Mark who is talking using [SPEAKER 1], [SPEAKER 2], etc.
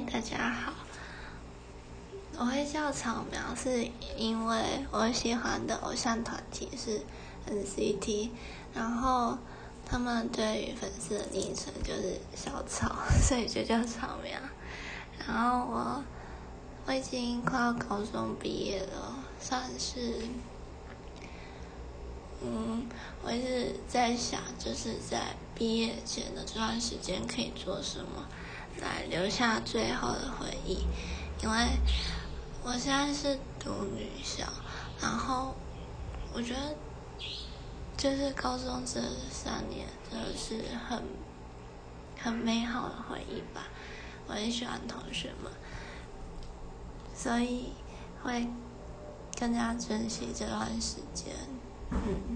[SPEAKER 1] 大家好。我会叫草苗，是因为我喜欢的偶像团体是 NCT，然后他们对于粉丝的昵称就是小草，所以就叫草苗。然后我我已经快要高中毕业了，算是，嗯，我一直在想，就是在毕业前的这段时间可以做什么。来留下最后的回忆，因为我现在是读女校，然后我觉得就是高中这三年真的是很很美好的回忆吧。我很喜欢同学们，所以会更加珍惜这段时间。嗯。